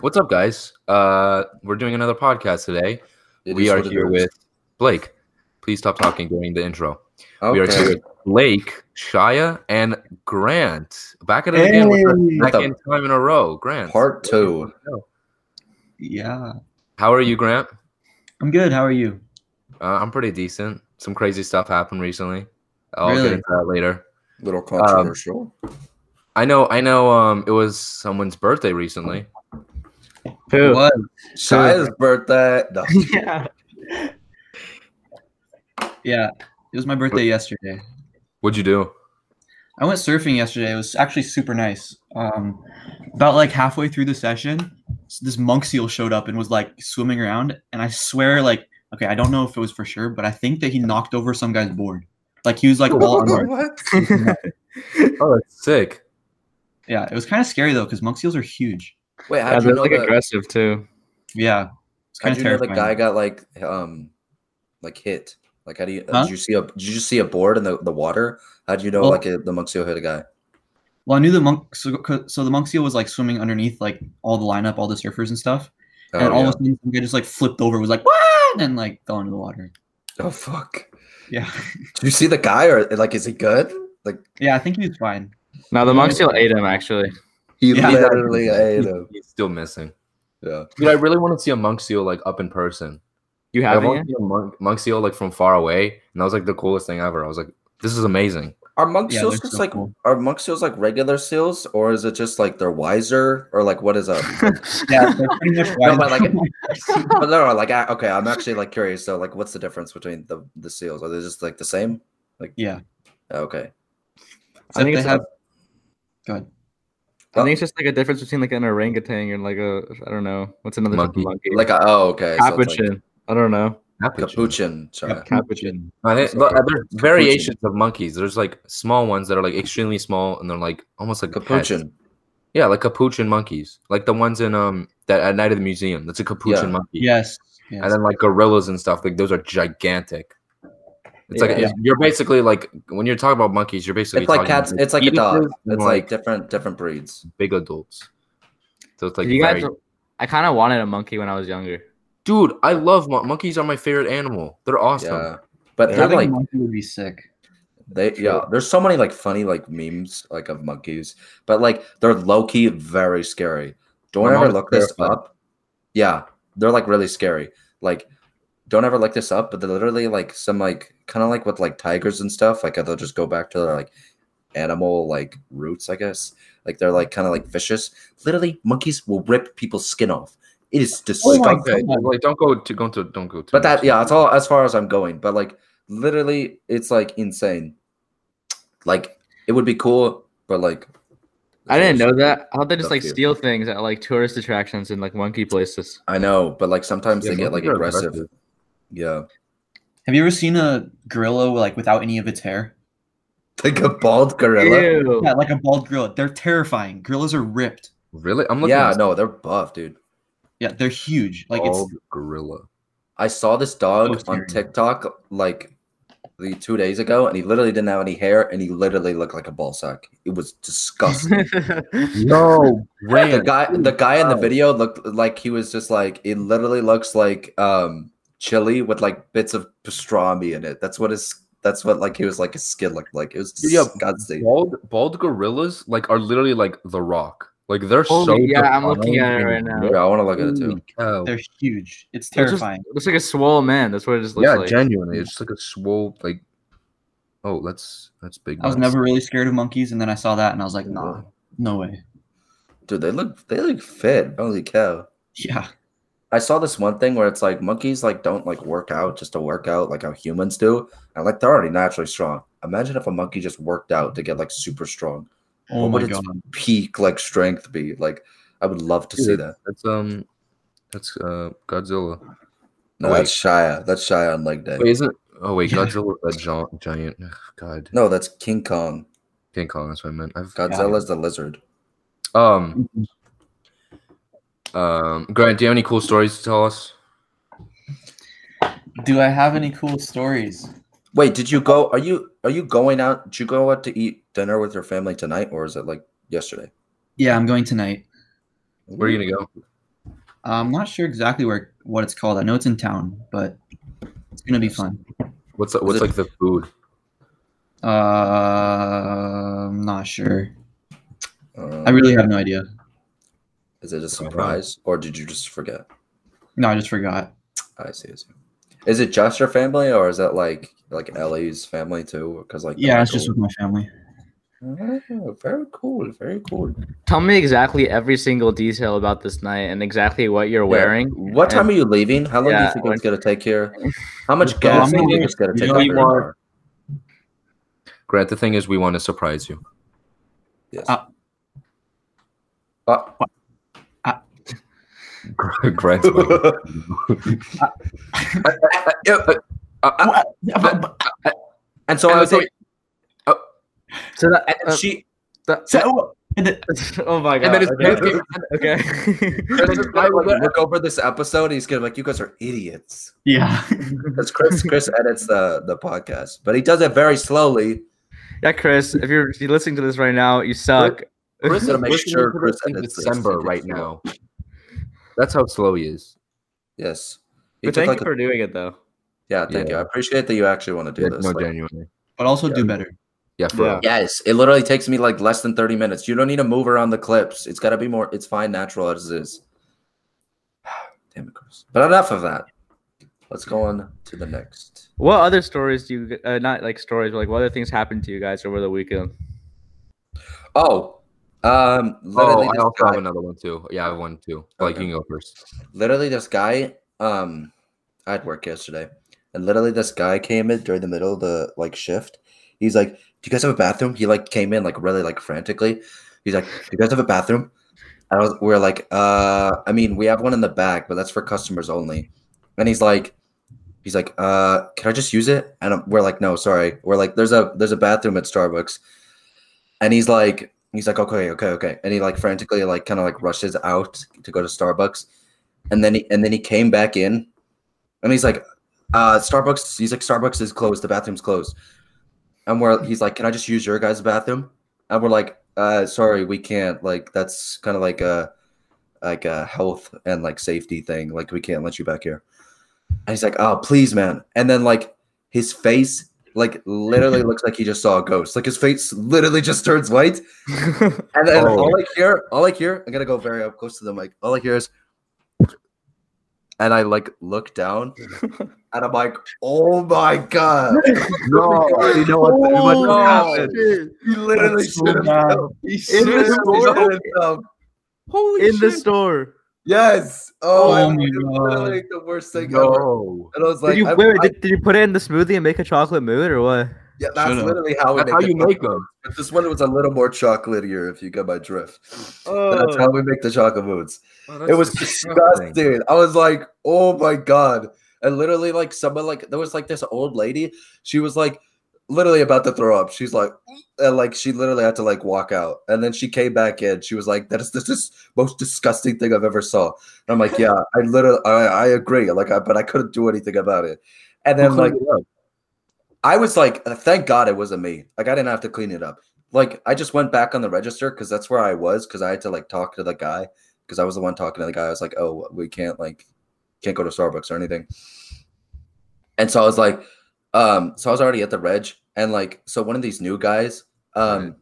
What's up, guys? Uh, we're doing another podcast today. It we are what it here is. with Blake. Please stop talking during the intro. We are here with Blake, Shia, and Grant. Back at it again with the With second time in a row. Grant. Part two. Yeah. How are you, Grant? I'm good. How are you? Uh, I'm pretty decent. Some crazy stuff happened recently. I'll Really? get into that later. Little controversial. I know. I know. Um, it was someone's birthday recently. Who? What? Shia's birthday. No. yeah. Yeah. It was my birthday yesterday. What'd you do? I went surfing yesterday. It was actually super nice. Um, about like halfway through the session, this monk seal showed up and was like swimming around. And I swear, like, okay, I don't know if it was for sure, but I think that he knocked over some guy's board. Like he was like all unmarked. what? Oh, that's sick. Yeah, it was kind of scary though because monk seals are huge. Wait, how'd you know like the, aggressive too. Yeah, it's kind how'd of you know the guy got like um like hit? Like how do you Huh? did you see a did you see a board in the, the water? How'd you know Well- like a, the monk seal hit a guy? Well, I knew the monk. So, 'cause- so the monk seal was like swimming underneath like all the lineup, all the surfers and stuff. Oh, and all yeah. of a sudden, some guy just like flipped over, was like what, and like fell into the water. oh fuck. Yeah, Did you see the guy or like is he good? Like yeah, I think he was fine. No, the monk seal ate him actually. He Yeah. literally ate He's, him. he's still missing. Yeah. Dude, I really want to see a monk seal like up in person. You I've having only it? seen a monk, monk seal like from far away, and that was like the coolest thing ever. I was like, this is amazing. Are monk Yeah, seals just so like cool. are monk seals like regular seals or is it just like they're wiser or like what is up? Yeah, they're pretty much No, but like, but no, no, like, I, okay, I'm actually like curious. So, like, what's the difference between the the seals? Are they just like the same? Like yeah, Okay, I think Except it's they have. Go ahead. I think it's just like a difference between like an orangutan and like a I don't know what's another Monkey. monkey. like, a, oh, okay, so it's capuchin. I don't know. like capuchin. Sorry. Capuchin. I think- So, but uh, there's variations of monkeys. There's like small ones that are like extremely small, and they're like almost like pets. Capuchin. Yeah, like capuchin monkeys, like the ones in um that at night of the museum. That's a capuchin Yeah. monkey. Yes. yes. and then like gorillas and stuff. Like those are gigantic. It's like Yeah. it's- you're basically like when you're talking about monkeys, you're basically It's like talking cats. about It's like a dog. It's like different different breeds. big adults. So it's like you guys, I kind of wanted a monkey when I was younger. dude, I love mon- monkeys. Are my favorite animal. They're awesome. Yeah, but they're like a monkey would be sick. they yeah. There's so many like funny like memes like of monkeys, but like they're low key very scary. Don't My ever mom's look this up. Yeah, they're like really scary. Like, don't ever look this up. But they're literally like some like kind of like with like tigers and stuff. Like they'll just go back to their like animal like roots, I guess. Like they're like kind of like vicious. Literally, monkeys will rip people's skin off. It is Oh disgusting. Okay, like don't go to go to don't go to. But that, yeah, that's all as far as I'm going. But like, literally, it's like insane. Like, it would be cool, but like, I didn't know that. How they just like here. steal things at like tourist attractions and like monkey places. I know, but like sometimes Yeah, they get like monkeys are aggressive. Yeah, Have you ever seen a gorilla like without any of its hair? like a bald gorilla. Ew. Yeah, like a bald gorilla. They're terrifying. Gorillas are ripped. really, I'm looking. Yeah, at no, they're buff, dude. Yeah, they're huge. Like bald it's gorilla. I saw this dog So on. TikTok like the two days ago, and he literally didn't have any hair, and he literally looked like a ball sack. It was disgusting. No, the guy, the guy in the video looked like he was just like it. Literally looks like um chili with like bits of pastrami in it. That's what his. That's what like he was like his skin looked like. It was Yeah, disgusting. Bald bald gorillas like are literally like the rock. Like they're so. Yeah, I'm looking at it right now. Yeah, I want to look at it too. Holy cow. they're huge. It's It's just- terrifying. looks like a swole man. That's what it just looks Yeah, like. Yeah, genuinely, it's just like a swole like. Oh, that's that's big. I was nuts. never really scared of monkeys, and then I saw that, and I was like, nah, no way. Dude, they look they look fit. Holy cow! Yeah, I saw this one thing where it's like monkeys like don't like work out just to work out like how humans do, and like they're already naturally strong. Imagine if a monkey just worked out to get like super strong. Oh what my would its god. peak like strength be? Like, I would love to see that. That's um, that's uh Godzilla. No, Wait. that's Shia. That's Shia on leg day. Wait, isn't? Oh wait, Godzilla, that giant, giant. God, No, that's King Kong. King Kong. That's what I meant. I've Godzilla's the lizard. um, um, Grant, do you have any cool stories to tell us? Do I have any cool stories? Wait, did you go? Are you are you going out? Did you go out to eat dinner with your family tonight, or is it like yesterday? Yeah, I'm going tonight. Where are you gonna go? I'm not sure exactly where what it's called. I know it's in town, but it's gonna be fun. What's what's it- like the food? Uh, I'm not sure. Uh, I really have no idea. Is it a surprise or did you just forget? No, I just forgot. I see. I see. Is it just your family or is that like like Ellie's family too? Because like Yeah, it's just with my family. Oh, very cool. Very cool. Tell me exactly every single detail about this night and exactly what you're wearing. What time are you leaving? How long do you think when- it's gonna take here? How much So gas I'm do you think gonna- it's gonna you take? know you your are- Grant, the thing is, we want to surprise you. Yes. Uh, Uh, Grant's like, and so I was like, So that, and uh, she, that- So, and then- oh my and god. then his pants okay. came. okay. Chris is gonna look over this episode. He's gonna be like, you guys are idiots. yeah. Because Chris, Chris edits the the podcast, but he does it very slowly. yeah, Chris, if you're, if you're listening to this right now, you suck. Chris Gotta make sure Chris this in edits this. December He right now. That's how slow he is. Yes. He But thank like, you a- for doing it though. yeah, thank you. I appreciate that you actually want to do Yeah, this. no, like- genuinely. But also Yeah. do better. Yeah, for Yeah. Yes, it literally takes me like less than 30 minutes. You don't need to move around the clips. It's got to be more, it's fine, natural as it is. Damn it, Chris. But enough of that. Let's go on to the next. What other stories do you, uh, not like stories, but like what other things happened to you guys over the weekend? Oh, um, Oh, I also guy, have another one too. Yeah, I have one too. Like you can go first. literally, this guy, um, I had work yesterday, and literally, this guy came in during the middle of the like shift. He's like, "Do you guys have a bathroom?" He like came in like really like frantically. He's like, "Do you guys have a bathroom?" And was, we're like, "Uh, I mean, we have one in the back, but that's for customers only." And he's like, he's like, "Uh, can I just use it?" And we're like, "No, sorry." We're like, "There's a there's a bathroom at Starbucks," and he's like, he's like, "Okay, okay, okay," and he like frantically like kind of like rushes out to go to Starbucks, and then he and then he came back in, and he's like, "Uh, Starbucks." He's like, "Starbucks is closed. The bathroom's closed." And we're he's like, "Can I just use your guys' bathroom?" And we're like, "Uh, sorry, we can't. Like, that's kind of like a like a health and like safety thing. Like, we can't let you back here." And he's like, "Oh, please, man." And then like his face like literally looks like he just saw a ghost. Like his face literally just turns white. And then Oh. all I hear, all I hear, I'm gonna go very up close to the mic. All I hear is, and I like look down, and I'm like, "Oh my god!" No, you know what? Oh, what no. happened? He literally so should have. bad. He In should the have store? Holy In the store. Yes. Oh, Oh it my was God. literally the worst thing ever. And I was like, did you wait, wait, I- did, did you put it in the smoothie and make a chocolate Moo'd or what? yeah, that's Should've. literally how we That's make how the you make them. But this one was a little more chocolatier, if you get my drift. But Oh. that's how oh. we make the chocolate Moo'ds. Oh, it was disgusting. I was like, oh my god. And literally, like someone like there was like this old lady. She was like literally about to throw up. She's like, and like she literally had to like walk out. And then she came back in. She was like, that is this is most disgusting thing I've ever saw. And I'm like, yeah, I literally I, I agree. Like I but I couldn't do anything about it. And then like I was like, thank God it wasn't me. Like I didn't have to clean it up. Like I just went back on the register because that's where I was because I had to like talk to the guy because I was the one talking to the guy. I was like, oh, we can't like can't go to Starbucks or anything. And so I was like, um, so I was already at the reg and like so one of these new guys, um, Right.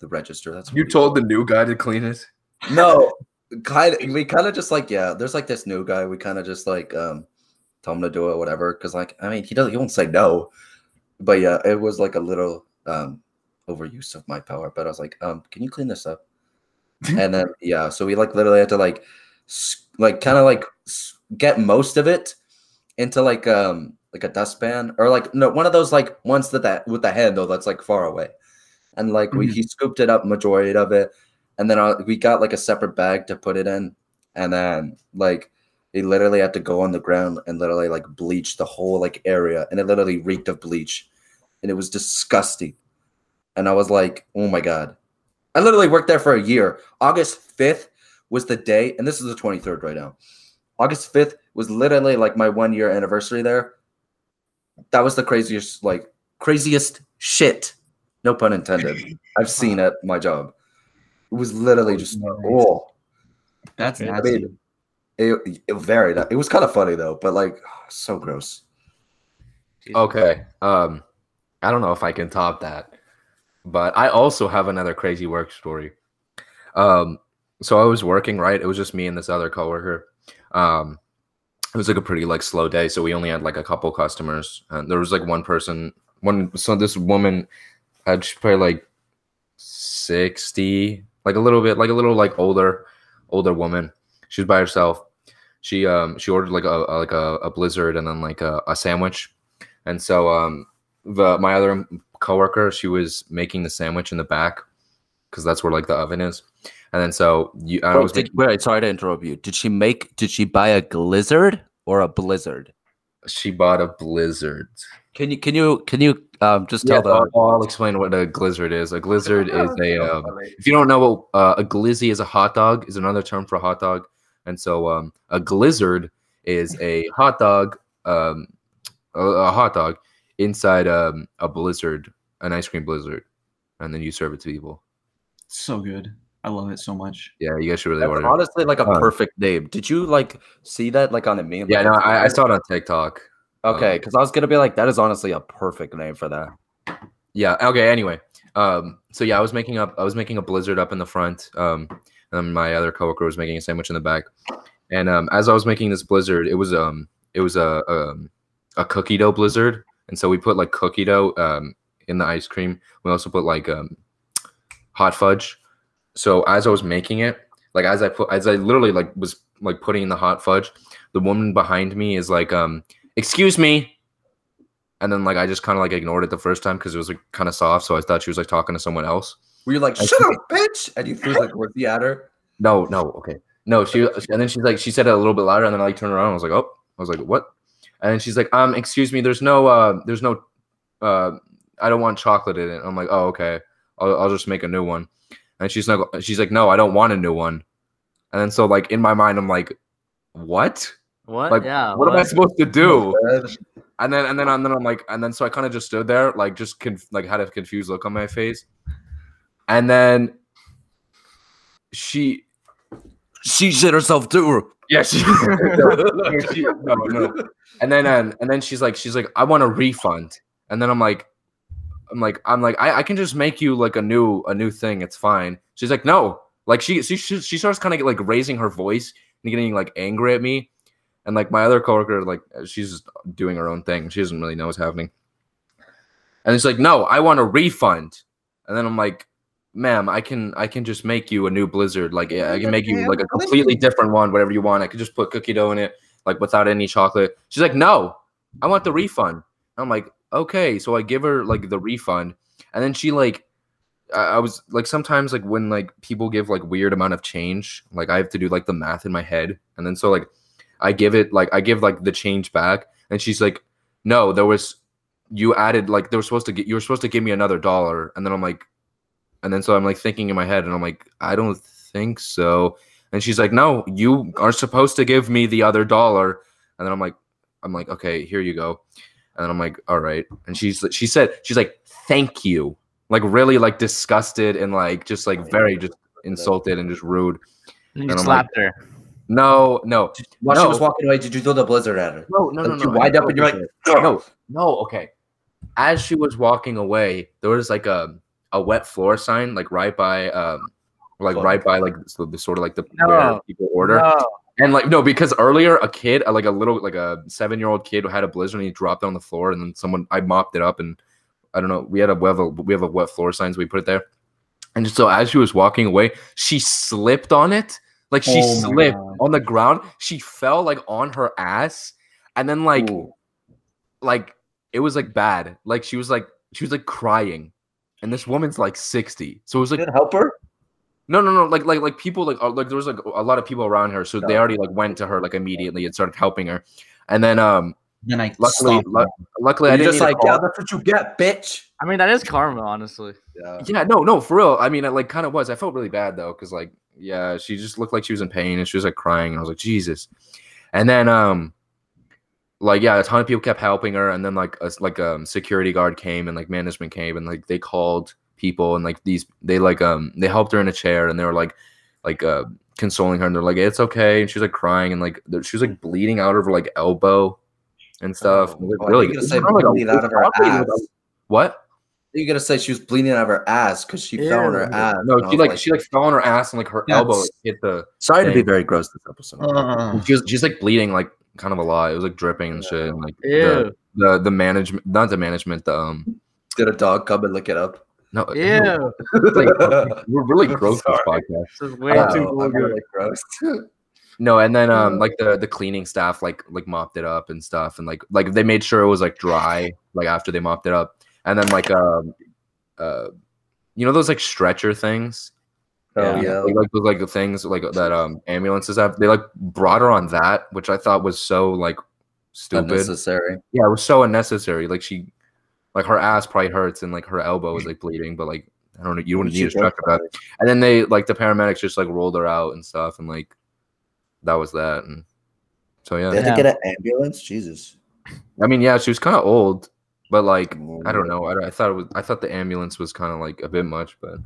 the register. That's You told the new guy to clean it. no, kind of we kind of just like yeah. There's like this new guy. We kind of just like um tell him to do it, whatever. Because like I mean he doesn't he won't say no, but yeah, it was like a little um overuse of my power. But I was like, um, can you clean this up? and then yeah, so we like literally had to like like kind of like get most of it into like um like a dustpan or like no one of those like ones that that with the handle that's like far away, and like we Mhm. he scooped it up majority of it, and then uh, we got like a separate bag to put it in, and then like he literally had to go on the ground and literally like bleach the whole like area, and it literally reeked of bleach, and it was disgusting, and I was like, oh my god, I literally worked there for a year. August 5th was the day, and this is the 23rd right now. August 5th was literally like my one year anniversary there. That was the craziest, like, craziest shit, no pun intended, I've seen at my job. It was literally just, oh, That's I I mean, It, it varied. It was kind of funny though, but like so gross. Okay. Um, I don't know if I can top that, but I also have another crazy work story. Um, so I was working right. It was just me and this other coworker. Um, it was like a pretty like slow day, so we only had like a couple customers, and there was like one person. One so this woman had probably like sixty, like a little bit, like a little like older, older woman. She was by herself. She um she ordered like a, a like a, a blizzard and then like a, a sandwich, and so um the my other coworker she was making the sandwich in the back because that's where like the oven is, and then so you I Bro, was did, making, wait, sorry to interrupt you. Did she make? Did she buy a Glizzard or a Blizzard? she bought a blizzard. Can you can you can you um just Yeah, tell the I'll, I'll explain what a blizzard is. A blizzard is a um, if you don't know what uh, a glizzy is a hot dog is another term for a hot dog and so um, a blizzard is a hot dog um, a, a hot dog inside um, a blizzard an ice cream blizzard and then you serve it to people So good. I love it so much. yeah you guys should really That's order honestly like a Uh, perfect name. Did you like see that like on a meme? yeah like, no I, I saw it on tiktok Okay, um, because I was gonna be like, that is honestly a perfect name for that. yeah okay anyway um so yeah i was making up i was making a blizzard up in the front um and my other coworker was making a sandwich in the back and um as i was making this blizzard it was um it was a um a cookie dough blizzard and so we put like cookie dough um in the ice cream we also put like um hot fudge so as i was making it like as i put as i literally like was like putting in the hot fudge the woman behind me is like um excuse me and then like I just kind of like ignored it the first time because it was like kind of soft, so I thought she was like talking to someone else. Were you like, shut up, bitch? And you threw like Ricky at her. No, no, okay, no. She and then she's like she said it a little bit louder, and then I like turned around. I was like, oh, I was like, what? And then she's like, um, excuse me, there's no, uh, there's no, uh, I don't want chocolate in it. I'm like, oh, okay, I'll, I'll just make a new one. And she's like, she's like, no, I don't want a new one. And then so like in my mind, I'm like, what? What? Like, yeah. what am I supposed to do? And then and then and then I'm like, and then so I kind of just stood there, like just conf- like had a confused look on my face. And then she, she shit herself too? yeah, she, no, she- no, no. And then um, and then she's like, she's like, I want a refund. And then I'm like, I'm like, I'm like, I, I can just make you like a new a new thing. It's fine. She's like, no. Like she she she, starts kind of like raising her voice and getting like angry at me. And like my other coworker, like she's just doing her own thing. She doesn't really know what's happening. And it's like, no, I want a refund. And then I'm like, ma'am, I can I can just make you a new blizzard. Like I can make you like a completely different one, whatever you want. I could just put cookie dough in it, like without any chocolate. She's like, no, I want the refund. I'm like, okay. So I give her like the refund, and then she like, I, was like, sometimes like when like people give like weird amount of change, like I have to do like the math in my head, and then so like I give it like I give like the change back, and she's like, no, there was you added like they were supposed to get you were supposed to give me another dollar, and then I'm like, and then so I'm like thinking in my head, and I'm like, I don't think so. And she's like, No, you are supposed to give me the other dollar. And then I'm like, I'm like, okay, here you go. And then I'm like, all right. And she's she said, she's like, thank you. Like really like disgusted and like just like very just insulted and just rude. You And I'm like, slapped her. No, no, While No. she was walking away, did you throw the blizzard at her? no, no, no, Like, no. you wind up and you're like, "Ugh." no, no, okay. As she was walking away, there was like a a wet floor sign, like right by um like Fuck. right by like so the sort of like the where people order. And like no, because earlier a kid, uh, like a little like a seven year old kid had a blizzard and he dropped it on the floor and then someone I mopped it up and I don't know, we had a we have a we have a wet floor sign, so we put it there. And so as she was walking away, she slipped on it. Like she Oh slipped God. on the ground. She fell like on her ass. And then like Ooh. like it was like bad. Like she was like she was like crying. And this woman's like 60. So it was like help her? No, no, no. Like, like, like people like, uh, like there was like a lot of people around her, so they already like went to her like immediately and started helping her. And then, um, Then I luckily, stopped lu- luckily, I You're didn't just like, yeah, that's what you get, bitch. I mean, that is karma, honestly. Yeah. yeah, no, no, for real. I mean, it like kind of was. I felt really bad though, because like, yeah, she just looked like she was in pain and she was like crying, and I was like, Jesus. And then, um, like, yeah, a ton of people kept helping her, and then like, a like um security guard came and like management came and like they called people and like these they like um they helped her in a chair and they were like like uh consoling her, and they're like, "It's okay," and she's like crying, and like she was like bleeding out of her like elbow and stuff. Oh, Like, really, you gonna say not like a- bleeding out of her it's like a- ass. What? You're gonna say she was bleeding out of her ass because she fell on her Ew. ass. No, she was like, she like fell on her ass and like her elbow That's- like, hit the. Sorry to be very gross this episode. Uh, She was, she's like bleeding like kind of a lot. It was like dripping and shit. And, like the, the the management, not the management. The um, Did a dog come and lick it up? No, Ew. it's like, we're really gross this podcast. This is way Oh, too I'm vulgar. really gross. No, and then um like the the cleaning staff like like mopped it up and stuff and like like they made sure it was like dry like after they mopped it up. And then like um uh you know those like stretcher things? Oh yeah. Like, like those like the things like that um ambulances have. They like brought her on that, which I thought was so like stupid. Unnecessary. Yeah, it was so unnecessary. Like she like her ass probably hurts and like her elbow is like bleeding, but like I don't know, you don't She need a stretcher about it. And then they like the paramedics just like rolled her out and stuff and like that was that and so yeah. They had Yeah. to get an ambulance. Jesus. I mean, yeah, she was kind of old, but like mm. I don't know. I, I thought it was. I thought the ambulance was kind of like a bit much, but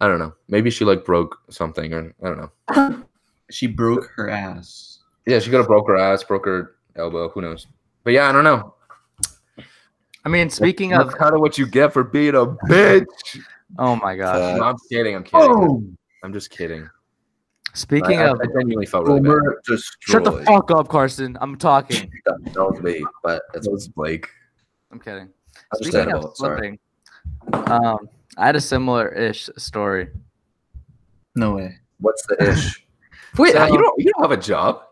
I don't know. Maybe she like broke something, or I don't know. she broke her ass. Yeah, she could have broke her ass, broke her elbow. Who knows? But yeah, I don't know. I mean, speaking That's of, kind of what you get for being a bitch. oh my god. Uh, no, I'm kidding. I'm kidding. I'm just kidding. Speaking I, I, of, I genuinely felt really bad. Boomer shut the fuck up, Carson. I'm talking. That was me, but it's That was Blake. I'm kidding. Speaking understandable. of Sorry. um, I had a similar-ish story. No way. What's the ish? Wait, So- you don't you don't have a job?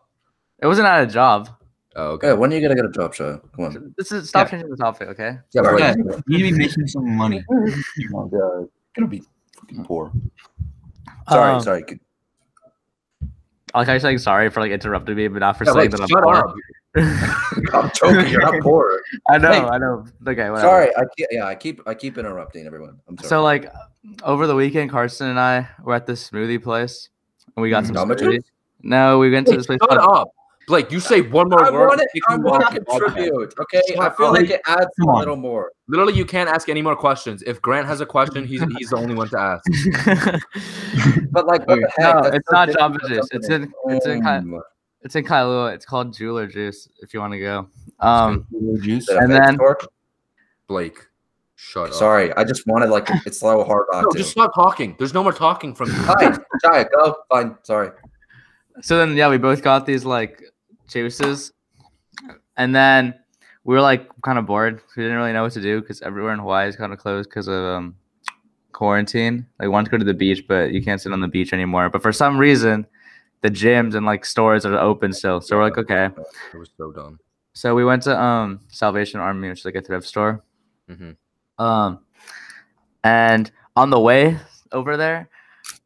It wasn't at a job. Oh, okay. Okay, when are you gonna get a job show? Come on. This is stop Yeah. changing the topic, okay? Yeah, but, Yeah, you need to be making some money. Yeah, gonna be fucking poor. Sorry, Um, sorry. Good- Like I was saying sorry for like interrupting me, but not for yeah, saying like, that I'm poor. I'm joking. You're not poor. I know, Hey. I know. Okay, whatever. Sorry, I keep, yeah, I keep I keep interrupting everyone. I'm sorry. So like over the weekend, Carson and I were at this smoothie place, and we got some smoothies. No, we went to this place. shut called- up. Blake, you say one more I word. want it. I you want off to contribute. Okay, I feel up. like it adds Come a on. little more. Literally, you can't ask any more questions. If Grant has a question, he's he's the only one to ask. But like, what the heck? no, That's it's so not different Jamba Juice. It's in it's in Kai, Um, it's in Kailua. It's called Jeweler Juice. If you want to go. Um, juice. And then- store? Blake, shut up. sorry, I just wanted like it's so hard not No, to. just stop talking. There's no more talking from you. Fine, Jaya, go. Fine, sorry. so then yeah, we both got these like juices, and then we were like kind of bored. We didn't really know what to do because everywhere in Hawaii is kind of closed because of um, quarantine. Like, we wanted to go to the beach, but you can't sit on the beach anymore. But for some reason, the gyms and like stores are open still. So we're like, okay. It was so dumb. So we went to um Salvation Army, which is like a thrift store. Mhm. Um, and on the way over there,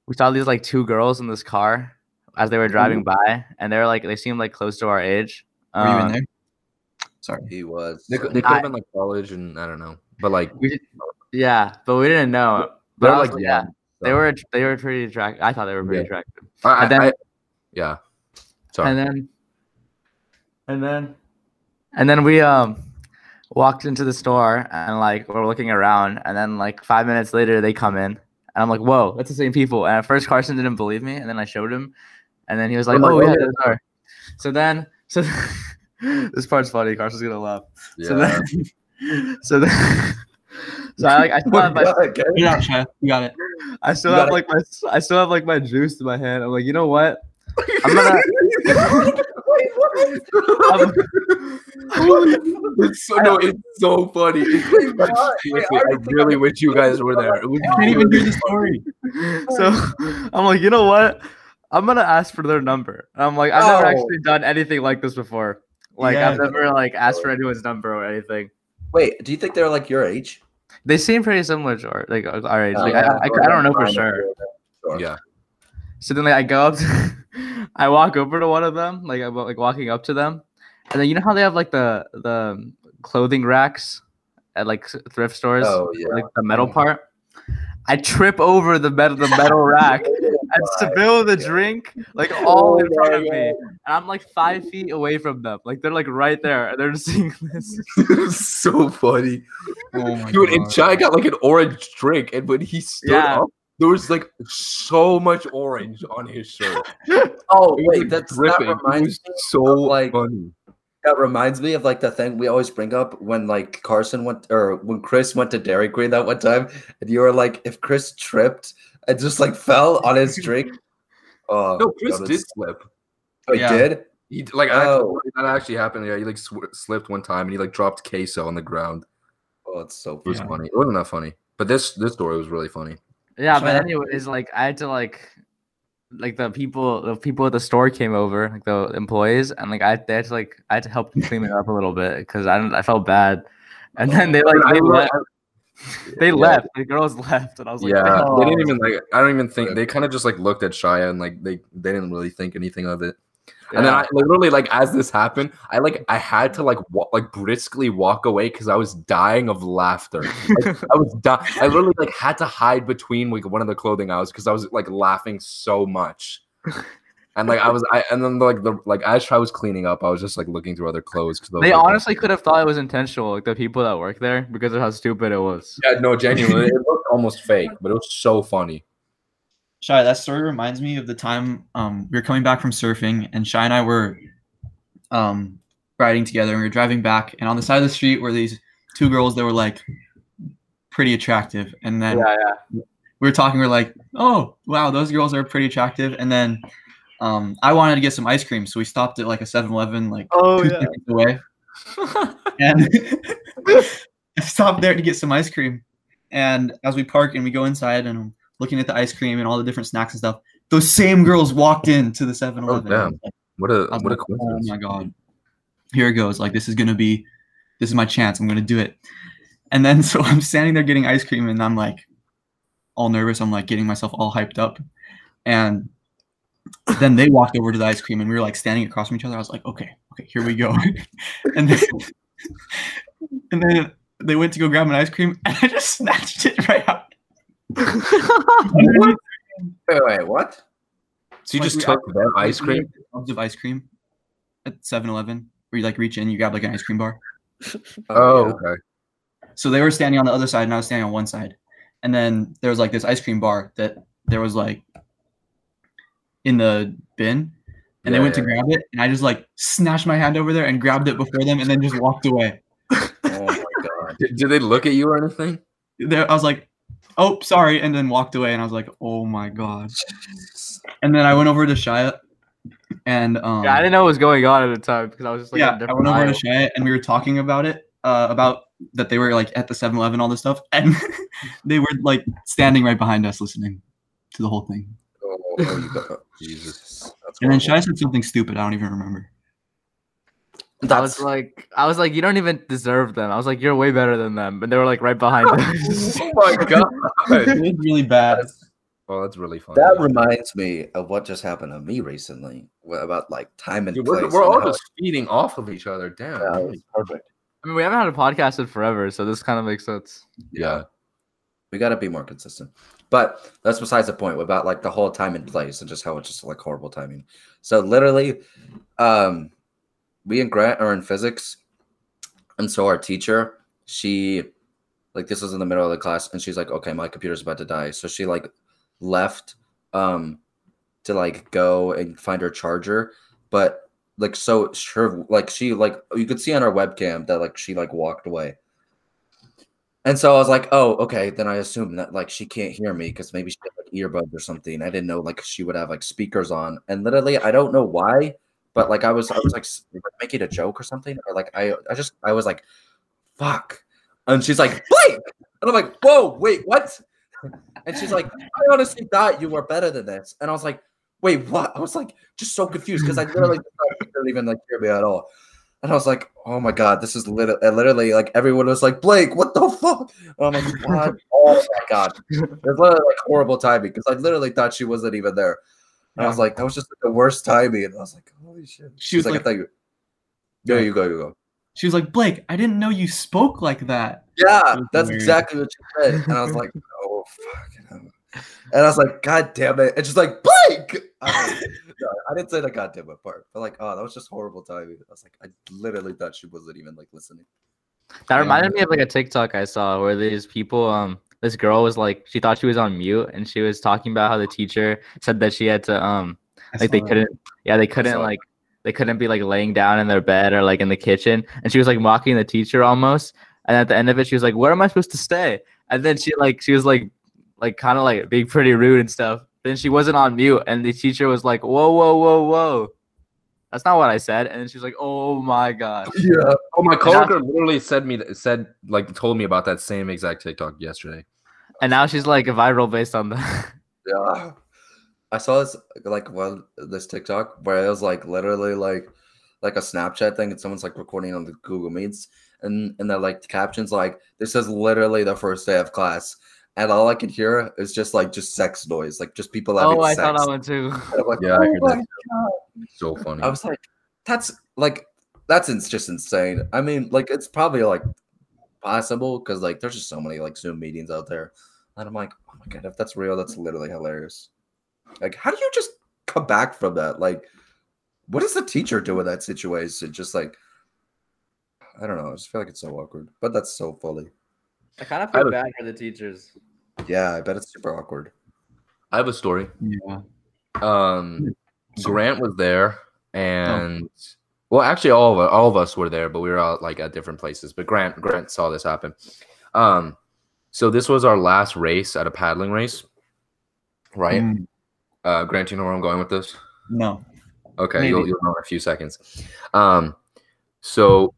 we saw these like two girls in this car as they were driving by, and they were like they seemed like close to our age. Were you in Um, there? Sorry. He was. They, could- they could have been like college and I don't know, but like We did, yeah, but we didn't know. But they're I was like yeah, young, they were they were pretty attractive. I thought they were pretty Yeah. attractive. I, I, and then- I- yeah. Sorry. And then, and then, and then we um walked into the store and like we're looking around, and then like five minutes later they come in, and I'm like, whoa, that's the same people. And at first Carson didn't believe me, and then I showed him, and then he was like, oh oh, yeah, yeah. those are. So then, so this part's funny. Carson's gonna laugh. So yeah. then, so then. So I like I still oh have my Okay. Get it. You got it. I still You have gotta- like my I still have like my juice in my hand. I'm like, you know what? I'm gonna I'm, it's so no, it's so funny. It's like, Why? seriously, I really wish you guys were there. It was I can't even hear the story. so I'm like, you know what? I'm gonna ask for their number. And I'm like, I've never No. actually done anything like this before. Like I've Yeah. never like asked for anyone's number or anything. Wait, do you think they're like your age? They seem pretty similar to our like our age. Oh, Like yeah. I, I, I don't know for sure. Sure. Yeah. So then like I go up, to, I walk over to one of them, like I'm like walking up to them, and then you know how they have like the the clothing racks at like thrift stores, Oh yeah. like the metal mm. part. I trip over the metal the metal rack and spill the drink like all oh in Oh front my of me, and I'm like five feet away from them. Like they're like right there, and they're just seeing this. so funny. Oh my Dude, and God. Chai got like an orange drink, and when he stood Yeah. up, there was like so much orange on his shirt. Oh wait, that's dripping. that reminds me so of, like funny. that reminds me of like the thing we always bring up when like Carson went or when Chris went to Dairy Queen that one time, and you were like, if Chris tripped and just like fell on his drink. Oh, No, Chris that did was- slip. Oh, he Yeah. did. He like Oh. actually, that actually happened. Yeah, he like sw- slipped one time and he like dropped queso on the ground. Oh, it's so It was Yeah. funny. It wasn't that funny, but this this story was really funny. Yeah, but anyways, like I had to like like the people the people at the store came over, like the employees, and like I they had to like I had to help them clean it up a little bit because I didn't I felt bad. And oh. then they like they le- left. They Yeah. left. The girls left, and I was like, yeah, "Oh." they didn't even like. I don't even think they kind of just like looked at Shia and like they they didn't really think anything of it. And then Yeah. I literally like as this happened, I like I had to like wa- like briskly walk away because I was dying of laughter. Like, I was di- I literally like had to hide between like one of the clothing aisles because I was like laughing so much. And like I was, I and then like the like as I was cleaning up, I was just like looking through other clothes because They honestly could have thought it was intentional, like the people that work there, because of how stupid it was. yeah, no, genuinely, it looked almost fake, but it was so funny. Shia, that story reminds me of the time um, we were coming back from surfing, and Shia and I were um, riding together, and we were driving back, and on the side of the street were these two girls that were like pretty attractive, and then Yeah, yeah. we were talking, we are like, "Oh, wow, those girls are pretty attractive," and then um, I wanted to get some ice cream, so we stopped at like a 7-Eleven, like Oh two seconds away, and I stopped there to get some ice cream. And as we park and we go inside and I'm looking at the ice cream and all the different snacks and stuff, those same girls walked into the 7 Eleven. Oh, damn. What a was what a like, oh my god. Here it goes. Like this is gonna be this is my chance. I'm gonna do it. And then so I'm standing there getting ice cream and I'm like all nervous. I'm like getting myself all hyped up. And then they walked over to the ice cream and we were like standing across from each other. I was like, okay, okay, here we go. and then and then they went to go grab an ice cream and I just snatched it right out. Wait, wait, what? So you Like, just took their ice We had cream? Tubs of ice cream at 7-Eleven where you like reach in, you grab like an ice cream bar. Oh, okay. So they were standing on the other side and I was standing on one side. And then there was like this ice cream bar that there was like in the bin. And they Yeah, went to grab it and I just like snatched my hand over there and grabbed it before them and then just walked away. Oh my god. Did, did they look at you or anything? There I was like, oh sorry, and then walked away and I was like, oh my god. And then I went over to Shia and um Yeah, I didn't know what was going on at the time because I was just like, yeah, I different went over aisle. to Shia and we were talking about it, uh, about that they were like at the 7-Eleven, all this stuff, and they were like standing right behind us listening to the whole thing. Oh, you got, Jesus. That's And then horrible. Shia said something stupid. I don't even remember. I was like, I was like, you don't even deserve them. I was like, you're way better than them, but they were like right behind us. Oh my god. It was really bad. Oh, that's really funny. That reminds me of what just happened to me recently wh- about like time and Dude, place. we're, we're and all how- just feeding off of each other. Damn. Yeah, it was perfect. I mean, we haven't had a podcast in forever, so this kind of makes sense. Yeah. We got to be more consistent. But that's besides the point about like the whole time and place and just how it's just like horrible timing. So literally, um, we and Grant are in physics, and so our teacher, she, like, this was in the middle of the class, and she's like, "Okay, my computer's about to die," so she like left, um, to like go and find her charger, but like so sure like she like you could see on our webcam that like she like walked away and so I was like, oh, okay. Then I assume that like she can't hear me because maybe she had like earbuds or something. I didn't know like she would have like speakers on. And literally, I don't know why, but like I was, I was like making a joke or something, or like I, I just, I was like, fuck. And she's like, Blake, and I'm like, whoa, wait, what? And she's like, I honestly thought you were better than this. And I was like, wait, what? I was like, just so confused because I literally didn't even like hear me at all. And I was like, oh my god, this is literally, literally like everyone was like, Blake, what the fuck? And I'm like, what? oh my god, it's literally like horrible timing because I literally thought she wasn't even there. And I was like, that was just like, the worst timing. And I was like, holy shit. She was She's like, I thought you. There you go, you go. She was like, Blake, I didn't know you spoke like that. Yeah, was that's weird. exactly what she said. And I was like, oh fuck. And I was like, God damn it. And she's like, Blake. I, was like, no, I didn't say the God damn it part, but like, oh, that was just horrible timing. I was like, I literally thought she wasn't even like listening. That reminded me of like a TikTok I saw where these people, um, this girl was like she thought she was on mute and she was talking about how the teacher said that she had to um like they couldn't yeah they couldn't saw like they couldn't be like laying down in their bed or like in the kitchen and she was like mocking the teacher almost and at the end of it she was like where am i supposed to stay and then she like she was like like kind of like being pretty rude and stuff then she wasn't on mute and the teacher was like whoa whoa whoa whoa that's not what i said and then she was like oh my god Yeah. Oh, my coworker literally said me said like told me about that same exact TikTok yesterday. and now she's like viral based on that Yeah. I saw this like one this TikTok where it was like literally like like a Snapchat thing and someone's like recording on the Google Meets and and the like captions like this is literally the first day of class and all I could hear is just like just sex noise like just people having oh i sex. saw that one too like, Yeah, I "Oh heard that. God." So funny. I was like, that's like that's ins- just insane. I mean, like it's probably like possible because like there's just so many like Zoom meetings out there, and I'm like, oh my god, if that's real, that's literally hilarious. Like, how do you just come back from that? Like, what does the teacher do in that situation? Just like, I don't know. I just feel like it's so awkward, but that's so funny. I kind of I feel would- bad for the teachers. Yeah, I bet it's super awkward. I have a story. Yeah. Um, Grant was there, and well, actually, all of us, all of us were there, but we were all like at different places. But Grant, Grant saw this happen. Um, so this was our last race at a paddling race, right? Mm, Uh, Grant, you know where I'm going with this? no. Okay, you'll, you'll know in a few seconds. Um, so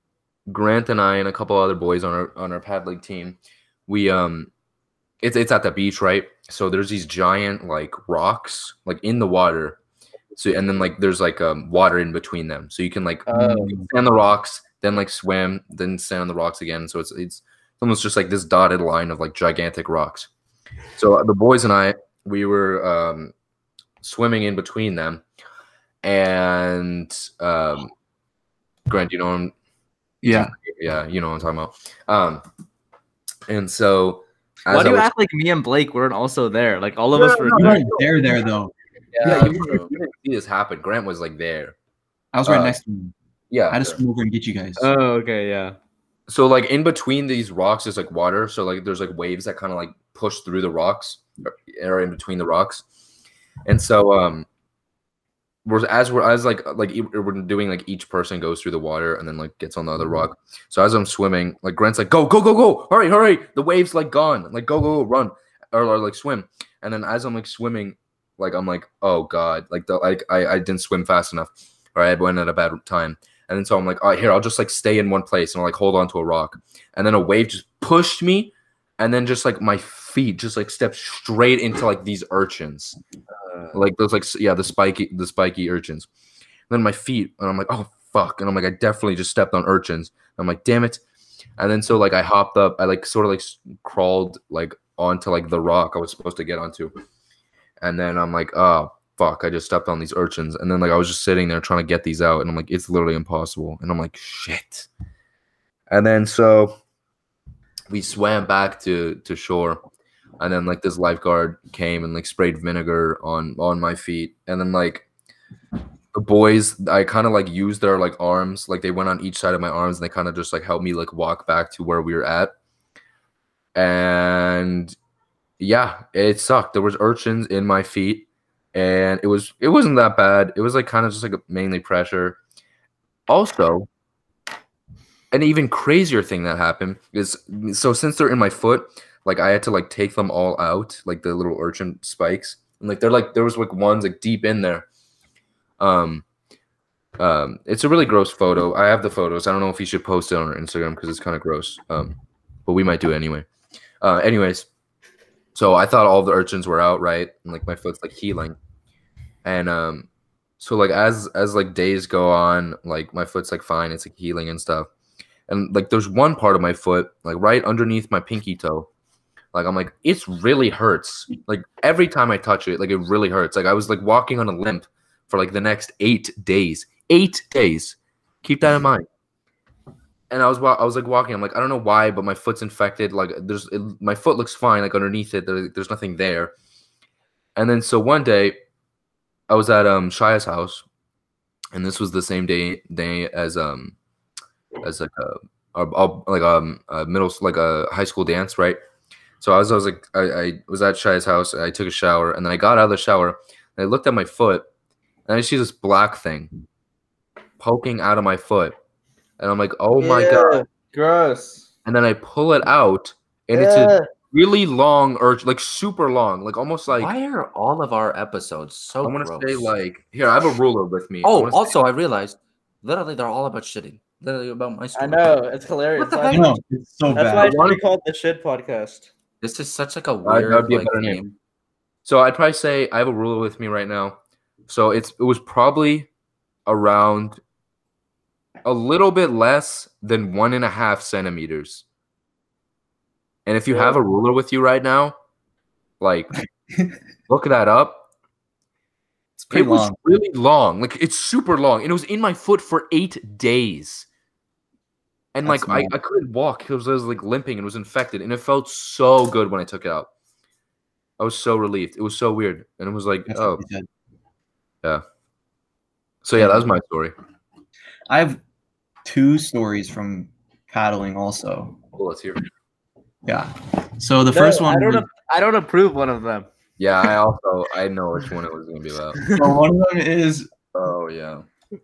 Grant and I and a couple other boys on our on our paddling team, we um, it's it's at the beach, right? So there's these giant like rocks like in the water. So and then like there's like um water in between them, so you can like Oh. stand the rocks, then like swim, then stand on the rocks again. So it's it's almost just like this dotted line of like gigantic rocks. So the boys and I, we were um, swimming in between them, and um, Grant, you know Yeah. yeah, you know what I'm talking about. Um, and so as why do you was- act like me and blake weren't also there like all of us were You there. weren't there, there though. yeah, you, true. you didn't see this happen. Grant was like there. I was right Uh, next to him. Yeah. I had to swim over and get you guys. Oh, okay, yeah. so like in between these rocks is like water so like there's like waves that kind of like push through the rocks or- or in between the rocks and so um we're as we're as like uh, like e- we're doing like each person goes through the water and then like gets on the other mm-hmm. rock. So as i'm swimming like grant's like go go go go! Hurry hurry! The waves like gone! Like go go go run! Or, or like swim. And then as i'm like swimming like i'm like oh god. Like the like i, I didn't swim fast enough or i went at a bad time. And then so I'm like, all right, here, I'll just like stay in one place and I'll like hold on to a rock. And then a wave just pushed me. And then just like my feet just like stepped straight into like these urchins. Uh, Like those like yeah, the spiky the spiky urchins. And then my feet, and I'm like, oh fuck. And I'm like, I definitely just stepped on urchins. I'm like, damn it. And then so like I hopped up, I like sort of like crawled like onto like the rock I was supposed to get onto. And then I'm like, oh fuck, I just stepped on these urchins. And then like I was just sitting there trying to get these out, and I'm like, it's literally impossible. And I'm like, shit. And then so we swam back to to shore. And then like this lifeguard came and like sprayed vinegar on on my feet. And then like the boys, I kind of like used their like arms, like they went on each side of my arms and they kind of just like helped me like walk back to where we were at. And yeah, it sucked. There was urchins in my feet and it was it wasn't that bad. It was like kind of just like mainly pressure. Also, an even crazier thing that happened is so since they're in my foot, like I had to like take them all out, like the little urchin spikes, and like they're like there was like ones like deep in there. Um, um, it's a really gross photo. I have the photos. I don't know if you should post it on our Instagram because it's kind of gross. Um, but we might do it anyway. Uh, anyways, so I thought all the urchins were out, right? And like my foot's like healing, and um, so like as as like days go on, like my foot's like fine, it's like healing and stuff and like there's one part of my foot like right underneath my pinky toe like i'm like it's really hurts. Like every time i touch it like it really hurts. Like i was like walking on a limp for like the next eight days. Eight days. Keep that in mind. And i was i was like walking. I'm like i don't know why but my foot's infected. Like there's it, my foot looks fine like underneath it. There, there's nothing there. And then so one day i was at um shia's house and this was the same day day as um as like a, a, a like um a middle like a high school dance, right? So I was, I was like, I, I was at Shia's house. I took a shower, and then I got out of the shower, and I looked at my foot, and I see this black thing poking out of my foot, and I'm like, oh my god! Gross. And then I pull it out, and it's a really long, or like super long, like almost like Why are all of our episodes so I want gross? to say like here. I have a ruler with me. Oh, wanna say- also I realized literally they're all about shitting. Literally about my I story. know it's hilarious. What the That's I heck? know it's so why bad. it should be called the shit podcast. This is such like a uh, that'd weird be a like, better name. name. So I'd probably say I have a ruler with me right now. So it's it was probably around a little bit less than one and a half centimeters. And if you have a ruler with you right now, like look that up. It's It pretty was really long. Like it's super long. And it was in my foot for eight days. And That's like I. I couldn't walk because I was like limping and was infected. And it felt so good when I took it out. I was so relieved. It was so weird. And it was like, That's oh, yeah. so yeah, that was my story. I have two stories from paddling also. Well, let's hear. it. Yeah. So the first one I don't. was- ap- I don't approve one of them. Yeah, I also I know which one it was gonna be about. so one of them is Oh yeah.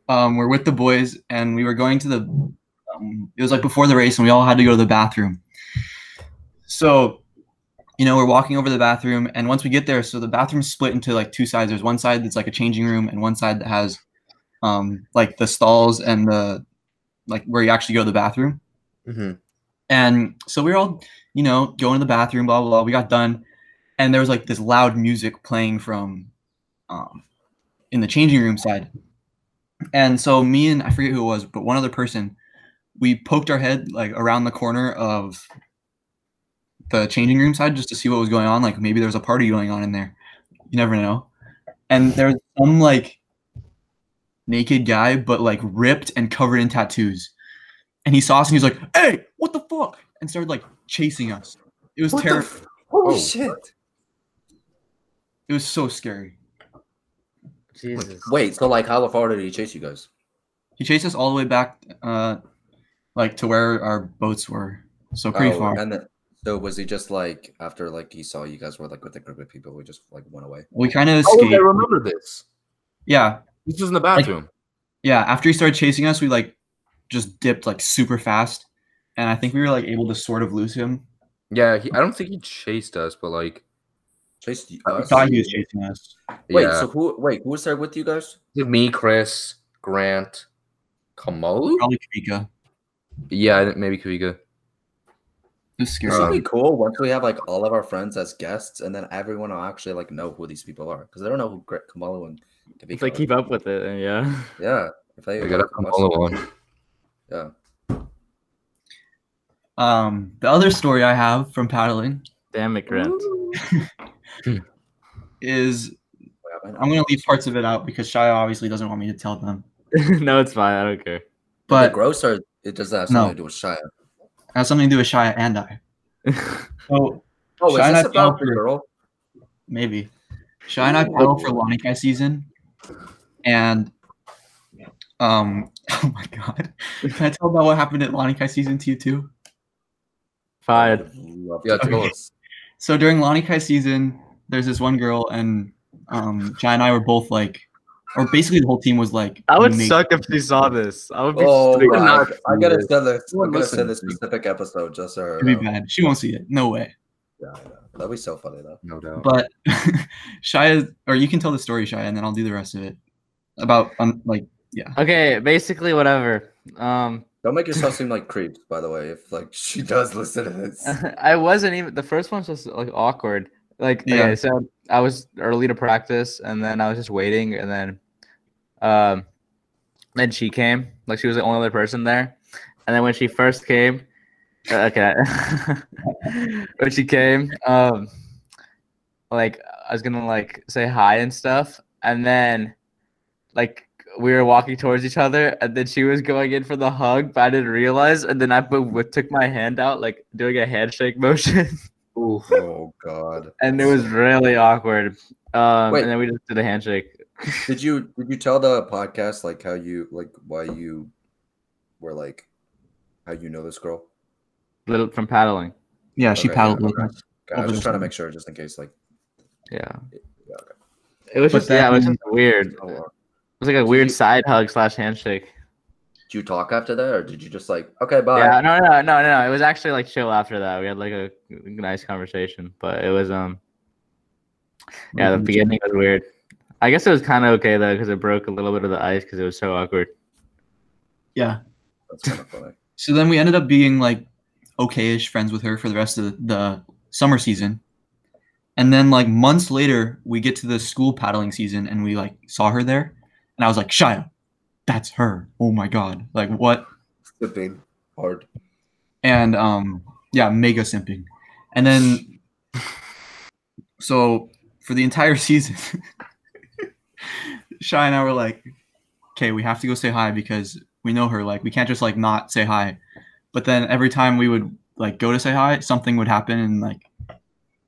um, we're with the boys and we were going to the um, it was like before the race and we all had to go to the bathroom. So you know we're walking over the bathroom and once we get there so the bathroom's split into like two sides. There's one side that's like a changing room and one side that has um, like the stalls and the like where you actually go to the bathroom. Mm-hmm. and so we are all you know going to the bathroom blah blah blah. We got done and there was like this loud music playing from um, in the changing room side. And so me and i forget who it was but one other person we poked our head like around the corner of the changing room side just to see what was going on like maybe there was a party going on in there you never know and there's some like naked guy but like ripped and covered in tattoos and he saw us and he's like hey what the fuck and started like chasing us it was What the terrible f- Holy Oh. shit. it was so scary Jesus. Wait, so like how far did he chase you guys? he chased us all the way back uh like to where our boats were so pretty Oh, far And then, so was he just like after like he saw you guys were like with a group of people, we just like went away? we kind of Oh, escaped I remember this. yeah This was in the bathroom. yeah after he started chasing us we like just dipped like super fast and i think we were like able to sort of lose him Yeah, he, I don't think he chased us, but like, Chased you i thought he was chasing us Wait, yeah, so who wait, who was there with you guys? me, Chris, Grant, Kamalu. probably Kavika. Yeah, I think maybe Kavika. it was scary This would be cool once we have like all of our friends as guests, and then everyone will actually like know who these people are because they don't know who Gre- Kamala and Kavika If they are. keep up with it, yeah. Yeah, if they I gotta like, come watch- all on. Yeah. um the other story i have from paddling Damn it, Grant. is i'm going to leave parts of it out because shia obviously doesn't want me to tell them no, it's fine. I don't care. But but gross or it does that have No. something to do with Shia? it has something to do with shia and i so Oh, Shia and is this about the for- girl? Maybe. Shia and I paddled for Lanikai season, and um, oh my god, can I tell about what happened at Lanikai season two too? Fine. Yeah, to- tell us. So during Lanikai season, there's this one girl, and um, Shia and I were both like, or basically the whole team was like, I would amazing. suck if she saw this. I would be. Oh, straight- We're my- not I gotta send this. I'm Someone gonna send this specific episode just so her. It'd be bad. She won't see it. No way. Yeah, I know. That'd be so funny though. No doubt. But Shia, or you can tell the story, Shia, and then I'll do the rest of it. About um, like, yeah. Okay, basically whatever. Um, Don't make yourself seem like creeps, by the way. If like she does listen to this. I wasn't even the first one's just like awkward. Like Yeah. okay, so I was early to practice, and then I was just waiting, and then, um, then she came. Like she was the only other person there, and then when she first came, uh, okay, when she came, um, like I was gonna like say hi and stuff, and then, like we were walking towards each other, and then she was going in for the hug, but I didn't realize, and then I put, took my hand out, like doing a handshake motion. oh God. and it was really awkward. Um, Wait. and then we just did a handshake. Did you did you tell the podcast like how you like why you were like how you know this girl? Little from paddling. Yeah, she paddled yeah, with okay. us. Okay, I was just trying to make sure, just in case. Like, Yeah. Yeah, okay. It was But just yeah, it was just weird. oh, It was like a weird side hug slash handshake. did you talk after that, or did you just like, okay, bye? Yeah, no, no, no, no. no. It was actually like chill after that. We had like a nice conversation, but it was um, yeah, the Mhm. beginning was weird. I guess it was kind of okay though because it broke a little bit of the ice because it was so awkward. Yeah. That's kind of funny. So then we ended up being like okay-ish friends with her for the rest of the, the summer season. And then like months later, we get to the school paddling season and we like saw her there. And I was like, Shia, that's her. Oh my god. Like what? Sipping hard. And um yeah, mega simping. And then so for the entire season, Shia and I were like, okay, we have to go say hi because we know her. Like we can't just like not say hi. But then every time we would like go to say hi, something would happen and like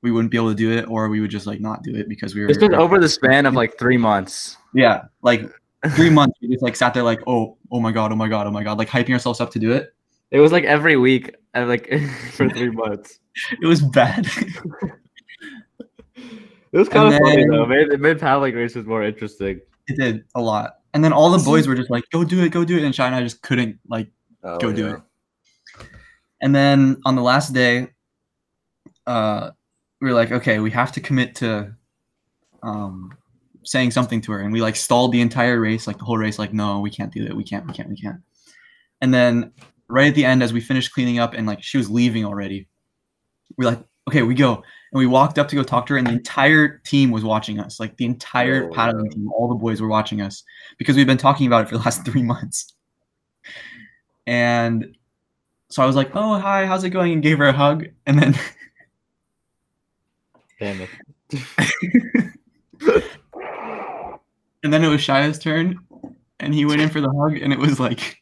we wouldn't be able to do it, or we would just like not do it because we were This was over the span of like three months. yeah, like three months. We just like sat there like, oh, oh my god, oh my god, oh my god, like hyping ourselves up to do it. It was like every week, and like for three months. It was bad. It was kind And of funny then- though. It made, it made paddling races more interesting. it did a lot. And then all the boys were just like, go do it, go do it. And Shia and I just couldn't like Oh, Go do it. And then on the last day, uh, we were like, okay, we have to commit to um, saying something to her. And we like stalled the entire race, like the whole race, like, no, we can't do that. We can't, we can't, we can't. And then right at the end, as we finished cleaning up and like she was leaving already, we are like, okay, we go. And we walked up to go talk to her, and the entire team was watching us. Like the entire Oh, paddling yeah. team, all the boys were watching us because we've been talking about it for the last three months. And so I was like, "Oh, hi, how's it going?" and gave her a hug, and then Damn it. and then it was Shia's turn, and he went in for the hug, and it was like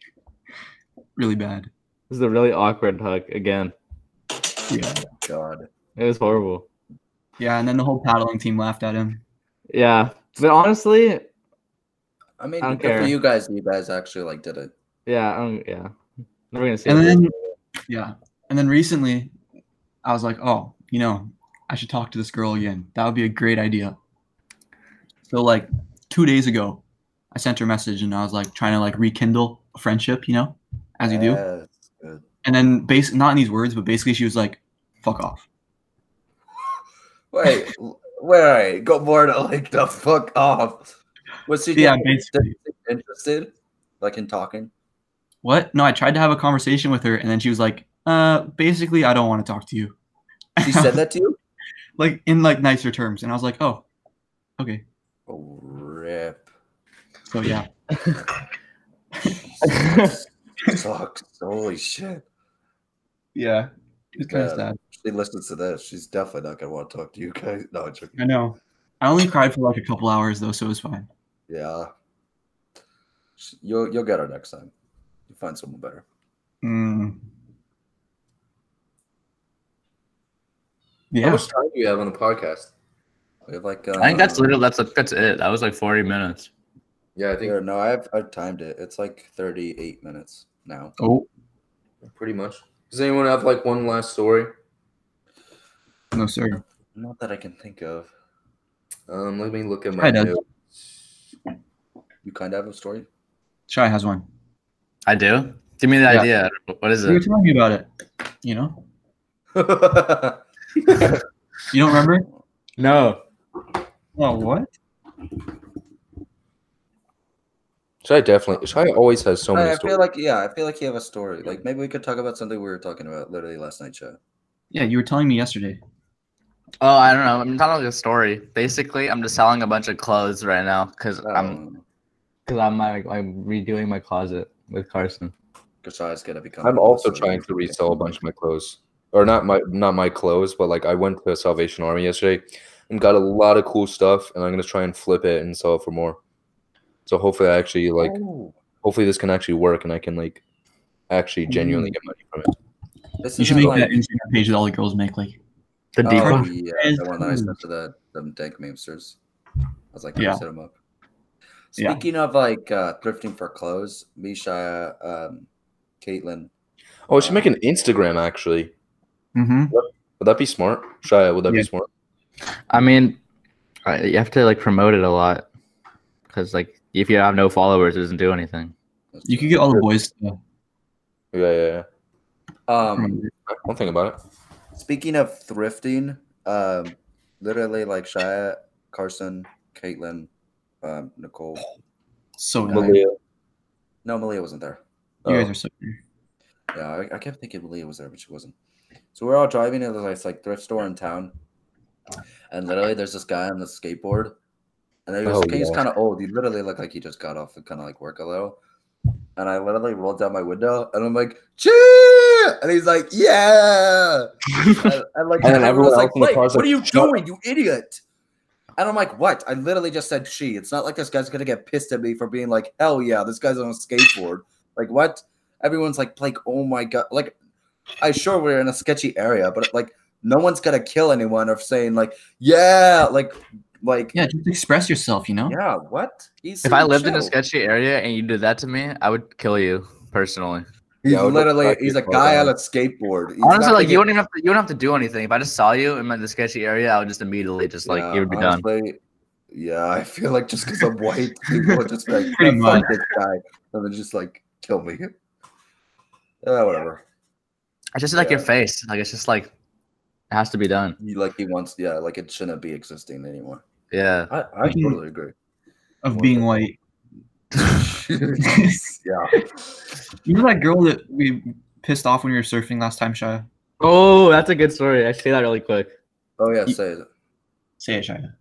really bad. This is a really awkward hug again. Oh yeah, God. It was horrible. yeah, and then the whole paddling team laughed at him. Yeah, but honestly, I mean, I don't good for you guys. You guys actually like did it. yeah, I don't, yeah. Never gonna say. And that. then yeah, and then recently, I was like, "Oh, you know, I should talk to this girl again. That would be a great idea." So like two days ago, I sent her a message, and I was like trying to like rekindle a friendship, you know, as you do. Yeah, that's good. And then base not in these words, but basically she was like, "Fuck off." Wait, wait, go more to like the fuck off. Was she Yeah, basically. interested, like in talking? What? No, I tried to have a conversation with her, and then she was like, "Uh, basically, I don't want to talk to you." She said that to you? like in like nicer terms, and I was like, "Oh, okay." Oh, rip. So yeah, Sucks. Holy shit. yeah, it's kind of sad. She listens to this. She's definitely not gonna want to talk to you guys. No, I'm joking. I know. I only cried for like a couple hours though, so it was fine. Yeah. You'll you'll get her next time. You find someone better. Mm. How much time do you have on the podcast? We have like. Uh, I think that's literally that's that's it. That was like forty minutes. Yeah, I think no, I've I've timed it. It's like 38 minutes now. Oh pretty much. Does anyone have like one last story? no, sir. Not that I can think of. Um, let me look at my notes. You kind of have a story. Shy has one. I do. Give me the Yeah. idea. What is it? You were it? telling me about it. You know, you don't remember? No. Oh, what? Shia definitely. Shia always has so many I stories. feel like yeah, I feel like you have a story. Like maybe we could talk about something we were talking about literally last night, chat. Yeah, you were telling me yesterday. Oh, I don't know. I'm telling like a story. Basically, I'm just selling a bunch of clothes right now because I'm Um, because I'm like I'm redoing my closet with Carson. Kashai's gonna become. I'm also trying to to resell a bunch of my clothes, or not my not my clothes, but like I went to Salvation Army yesterday and got a lot of cool stuff, and I'm gonna try and flip it and sell it for more. So hopefully, I actually like. Oh, Hopefully, this can actually work, and I can like actually genuinely get money from it. this You should make like, that Instagram page that all the girls make. Like, The Oh, deep one? yeah, the one that I sent to the them dank memesters. I was like, Yeah. yeah. set them up. Yeah. Speaking of like uh, thrifting for clothes, Misha, um, Caitlin, Oh, I should make an Instagram actually. mm-hmm. Would that be smart? Shia, would that Yeah. be smart? I mean, uh, you have to like promote it a lot because like if you have no followers, it doesn't do anything. You can get all the boys to Yeah, yeah, yeah. Um, promote it. About it. speaking of thrifting, um, literally like Shia, Carson, Caitlin, um, Nicole. So nice. Malia. No, Malia wasn't there. You guys Oh. are so Yeah, I, I kept thinking Malia was there, but she wasn't. So we're all driving to this like thrift store in town, and literally there's this guy on the skateboard, and he was, Oh, he's yeah. kind of old. He literally looked like he just got off and kind of like work a little. And I literally rolled down my window, and I'm like, "Cheer!" And he's like, "Yeah!" and, and like, And everyone was like, in the car's what like, are you doing, you idiot?" And I'm like, "What?" I literally just said "she." It's not like this guy's gonna get pissed at me for being like, "Hell yeah, this guy's on a skateboard." Like what? Everyone's like, like, oh my god, like, I sure we're in a sketchy area, but like, no one's gonna kill anyone or saying like, yeah, like, like, yeah, Yeah, just express yourself, you know? Yeah what? He's If I so lived in a sketchy area and you did that to me, I would kill you personally. he's Yeah, literally he's a guy that. on a skateboard. He's Honestly, like you don't even have to. You don't have to do anything. If I just saw you in the sketchy area, I would just immediately just like Yeah, you would be done. Yeah, I feel like just because I'm white, people would just be like, Pretty fuck much. this guy, and then just like kill me. Yeah, whatever. It's just like your face. Like it's just like it has to be done. You like he wants, yeah, like it shouldn't be existing anymore. Yeah. I, I totally agree. of being white. yeah. You know that girl that we pissed off when we were surfing last time, Shia? Oh, that's a good story. I say that really quick. Oh yeah, You- say it. Say it, Shia.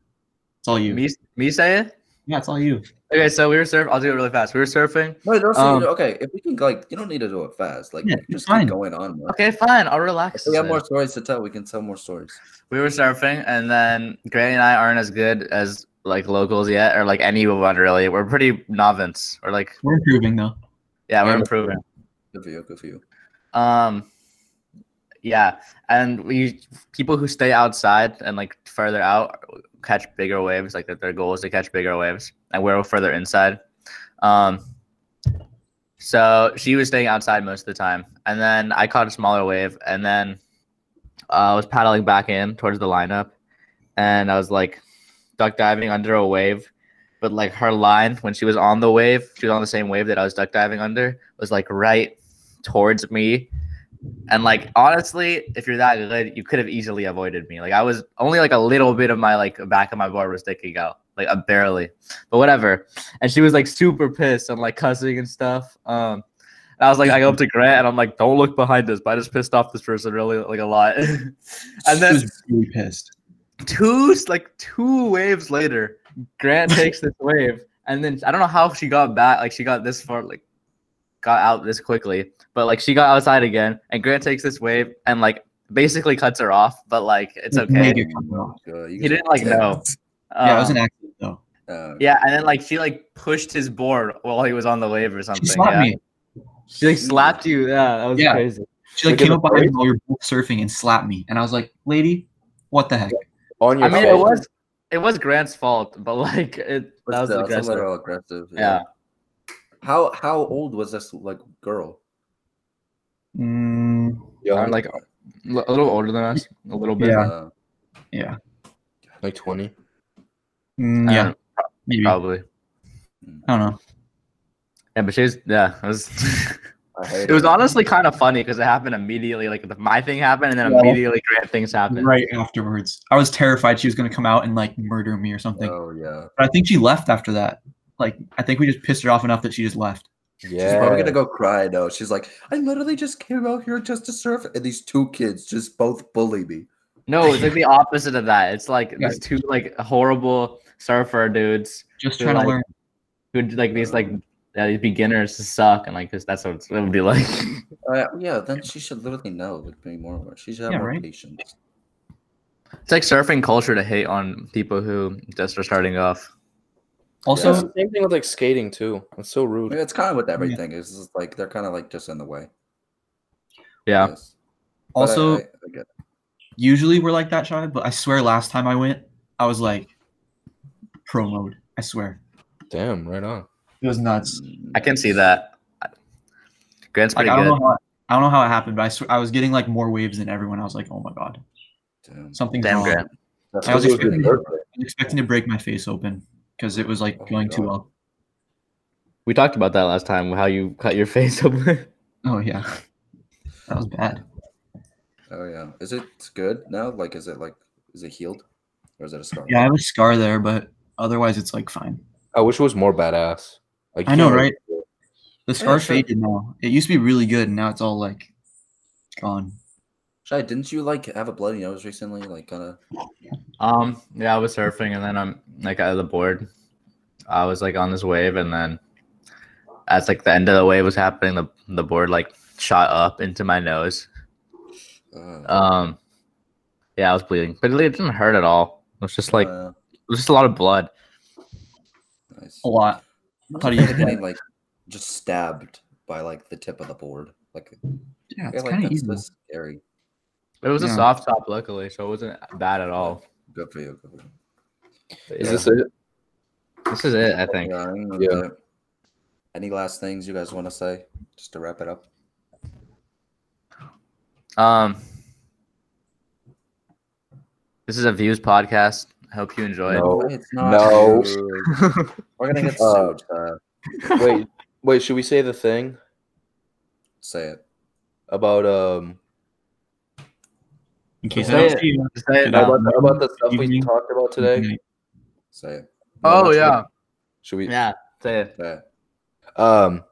It's all you. Me, me say it. Yeah, it's all you. Okay, so we were surfing. I'll do it really fast. We were surfing. No, don't say Um, okay. If we can like, you don't need to do it fast. Like, Yeah, just it's fine. keep going on. Man. Okay, fine. I'll If relax. we have more stories to tell, we can tell more stories. we were surfing and then Grant and I aren't as good as like locals yet or like anyone really. We're pretty novice. Or like We're improving though. yeah, we're Yeah. improving. Good for you. Good for you. Um yeah, and we people who stay outside and like further out catch bigger waves. Like their goal is to catch bigger waves, and we're further inside. Um, so she was staying outside most of the time, and then I caught a smaller wave, and then uh, I was paddling back in towards the lineup, and I was like duck diving under a wave. But like her line when she was on the wave, she was on the same wave that I was duck diving under, was like right towards me. And like honestly, if you're that good, you could have easily avoided me. Like I was only like a little bit of my like back of my board was sticking out, like a barely, but whatever. And she was like super pissed and like cussing and stuff. Um, and I was like, I go up to Grant and I'm like, don't look behind us. But I just pissed off this person really like a lot. and She then was really pissed. two like two waves later, Grant takes this wave, and then I don't know how she got back. Like she got this far, like got out this quickly, but like she got outside again, and Grant takes this wave and like basically cuts her off. But like it's okay. Made it come off. You He didn't like know. dense. Yeah, it was Um, an accident though. Uh, yeah, and then like she like pushed his board while he was on the wave or something. She something. slapped yeah. me. She like slapped you. Yeah, that was Yeah. crazy. She like Look came up behind me while you're both surfing and slapped me. And I was like, lady, what the heck? On your I mean, face. it was it was Grant's fault, but like it but that was still, it's a aggressive. little aggressive. Yeah. How how old was this like girl? Mm, young, Or, like a little older than us, a little bit. Yeah. Uh, yeah. like 20. Mm, yeah. Maybe. probably. I don't know. Yeah, but she was yeah. It was I hate it was honestly kind of funny because it happened immediately. Like the, my thing happened, and then Yeah. immediately Grant things happened. Right afterwards. I was terrified she was gonna come out and like murder me or something. Oh yeah. But I think she left after that. Like I think we just pissed her off enough that she just left. Yeah. She's probably gonna go cry though. She's like, I literally just came out here just to surf, and these two kids just both bully me. No, it's like the opposite of that. It's like Yeah. these two like horrible surfer dudes Just trying like- to learn. who like these like yeah, these beginners suck and like 'cause that's what it would be like. Uh, yeah, then she should literally know. Like, be more. She should have Yeah, more right? patience. it's like surfing culture to hate on people who just are starting off. Also, That's the same thing with like skating too. It's so I mean, rude. it's kind of with everything. It's just like they're kind of like just in the way. Yeah. Yes. I- also I, I get usually we're like that shy, but I swear last time I went, I was like pro mode. I swear. Damn, right on. It was nuts. I can see that. Grant's Like pretty I don't good. know how I don't know how it happened, but I swear I was getting like more waves than everyone. I was like, oh my god. Damn. Something's Damn, wrong. Grant. I was expecting, I was expecting to break my face open because it was like Oh, going too well. We talked about that last time. How you cut your face open. Oh yeah, that was bad. Oh yeah. Is it good now? Like, is it like, is it healed, or is it a scar? Yeah, I have a scar there, but otherwise it's like fine. I wish it was more badass. Like, I know, you right? The scar sure. faded now. It used to be really good, and now it's all like gone. Shia, didn't you like have a bloody nose recently? Like, kind of. Um, yeah, I was surfing and then I'm like out of the board. I was like on this wave and then as like the end of the wave was happening, the the board like shot up into my nose. Uh, Um, yeah, I was bleeding, but it didn't hurt at all. It was just like it uh, was just a lot of blood. nice. A lot. How do you Imagine get getting like just stabbed by like the tip of the board? Like, Yeah, it's feel like kind of that's easy. scary. But it was a soft top, luckily, so it wasn't bad at all. Good for you. Good for you. But Is yeah. this it? This is it, I think. Yeah, I Yeah. Any last things you guys want to say, just to wrap it up? Um, this is a views podcast. I hope you enjoy No. It's not. No. We're gonna get Uh, sued. Uh, wait, wait. Should we say the thing say it. about um In case I Say don't it. see you. it. Say it Good now. about the, about the stuff we talked about today? Say it. Oh should we- yeah, Should we? yeah. Say it. Say it. Um.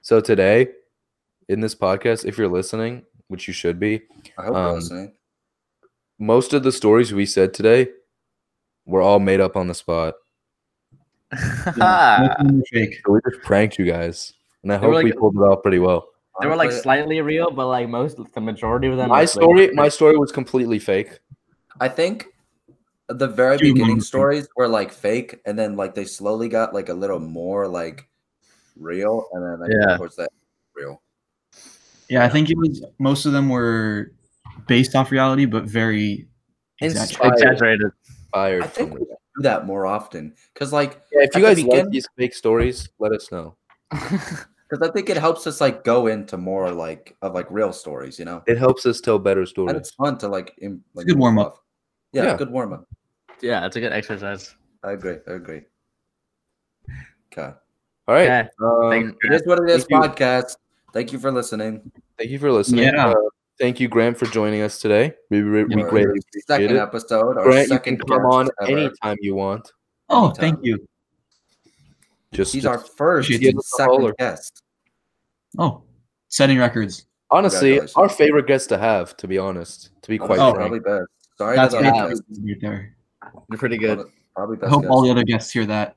So today, in this podcast, if you're listening, which you should be, I hope you're Um, listening. most of the stories we said today were all made up on the spot. Yeah, nothing fake. So we just pranked you guys, and I They were hope we pulled it off pretty well. They were like slightly real, but like most, the majority of them. My was, like, story, my story was completely fake. I think the very Two beginning months. stories were like fake, and then like they slowly got like a little more like real, and then like, Yeah. towards that real. Yeah, I think it was most of them were based off reality, but very exaggerated. Inspired. exaggerated. Fired. I think we do that more often because like Yeah, if you the guys like these fake stories, let us know. because I think it helps us like go into more like of like real stories, you know. It helps us tell better stories. And stories. it's fun to like, Im- like a good warm-up. Yeah, Yeah. good warm up. yeah, it's a good exercise. I agree. I agree. Okay. All right. Okay. Um, it is what it is. Thank you. Podcast. Thank you for listening. Thank you for listening. Yeah. Uh, thank you, Grant, for joining us today. We, we, we Our greatly appreciate second it. episode. Our Grant, you can come on ever. anytime you want. Oh, Anytime. thank you. Just, He's just- our first Appreciate it. second Holler. guest. Oh, setting records. honestly Congratulations. our favorite guest to have. To be honest, to be quite Oh. frank. probably best. Sorry That's to the good. other guests. Right there. You're pretty good. Probably I best. hope all the other guests hear that.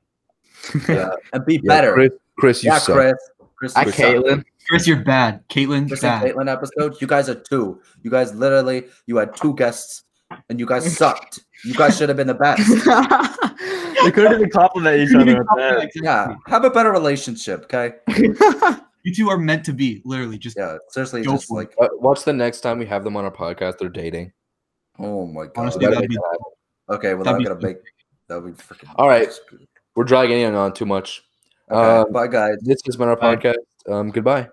yeah. and be Yeah, better. Chris, Chris, you yeah, suck. Chris. Chris, Hi, you suck. Caitlin. Chris, you're bad. Caitlin, Chris bad. Caitlin episode. You guys are two. You guys literally, you had two guests, and you guys sucked. You guys should have been the best. they couldn't even compliment each other. with that. Yeah, have a better relationship, okay? You two are meant to be, literally. Just Yeah, seriously, Go just for like, Uh, Watch the next time we have them on our podcast. They're dating. oh my god. honestly, Gotta that'd make be okay, well, that'd I'm gonna so make that would be freaking. All right. We're dragging on too much. Okay, Um, bye, guys. This has been our Bye. podcast. Um, goodbye.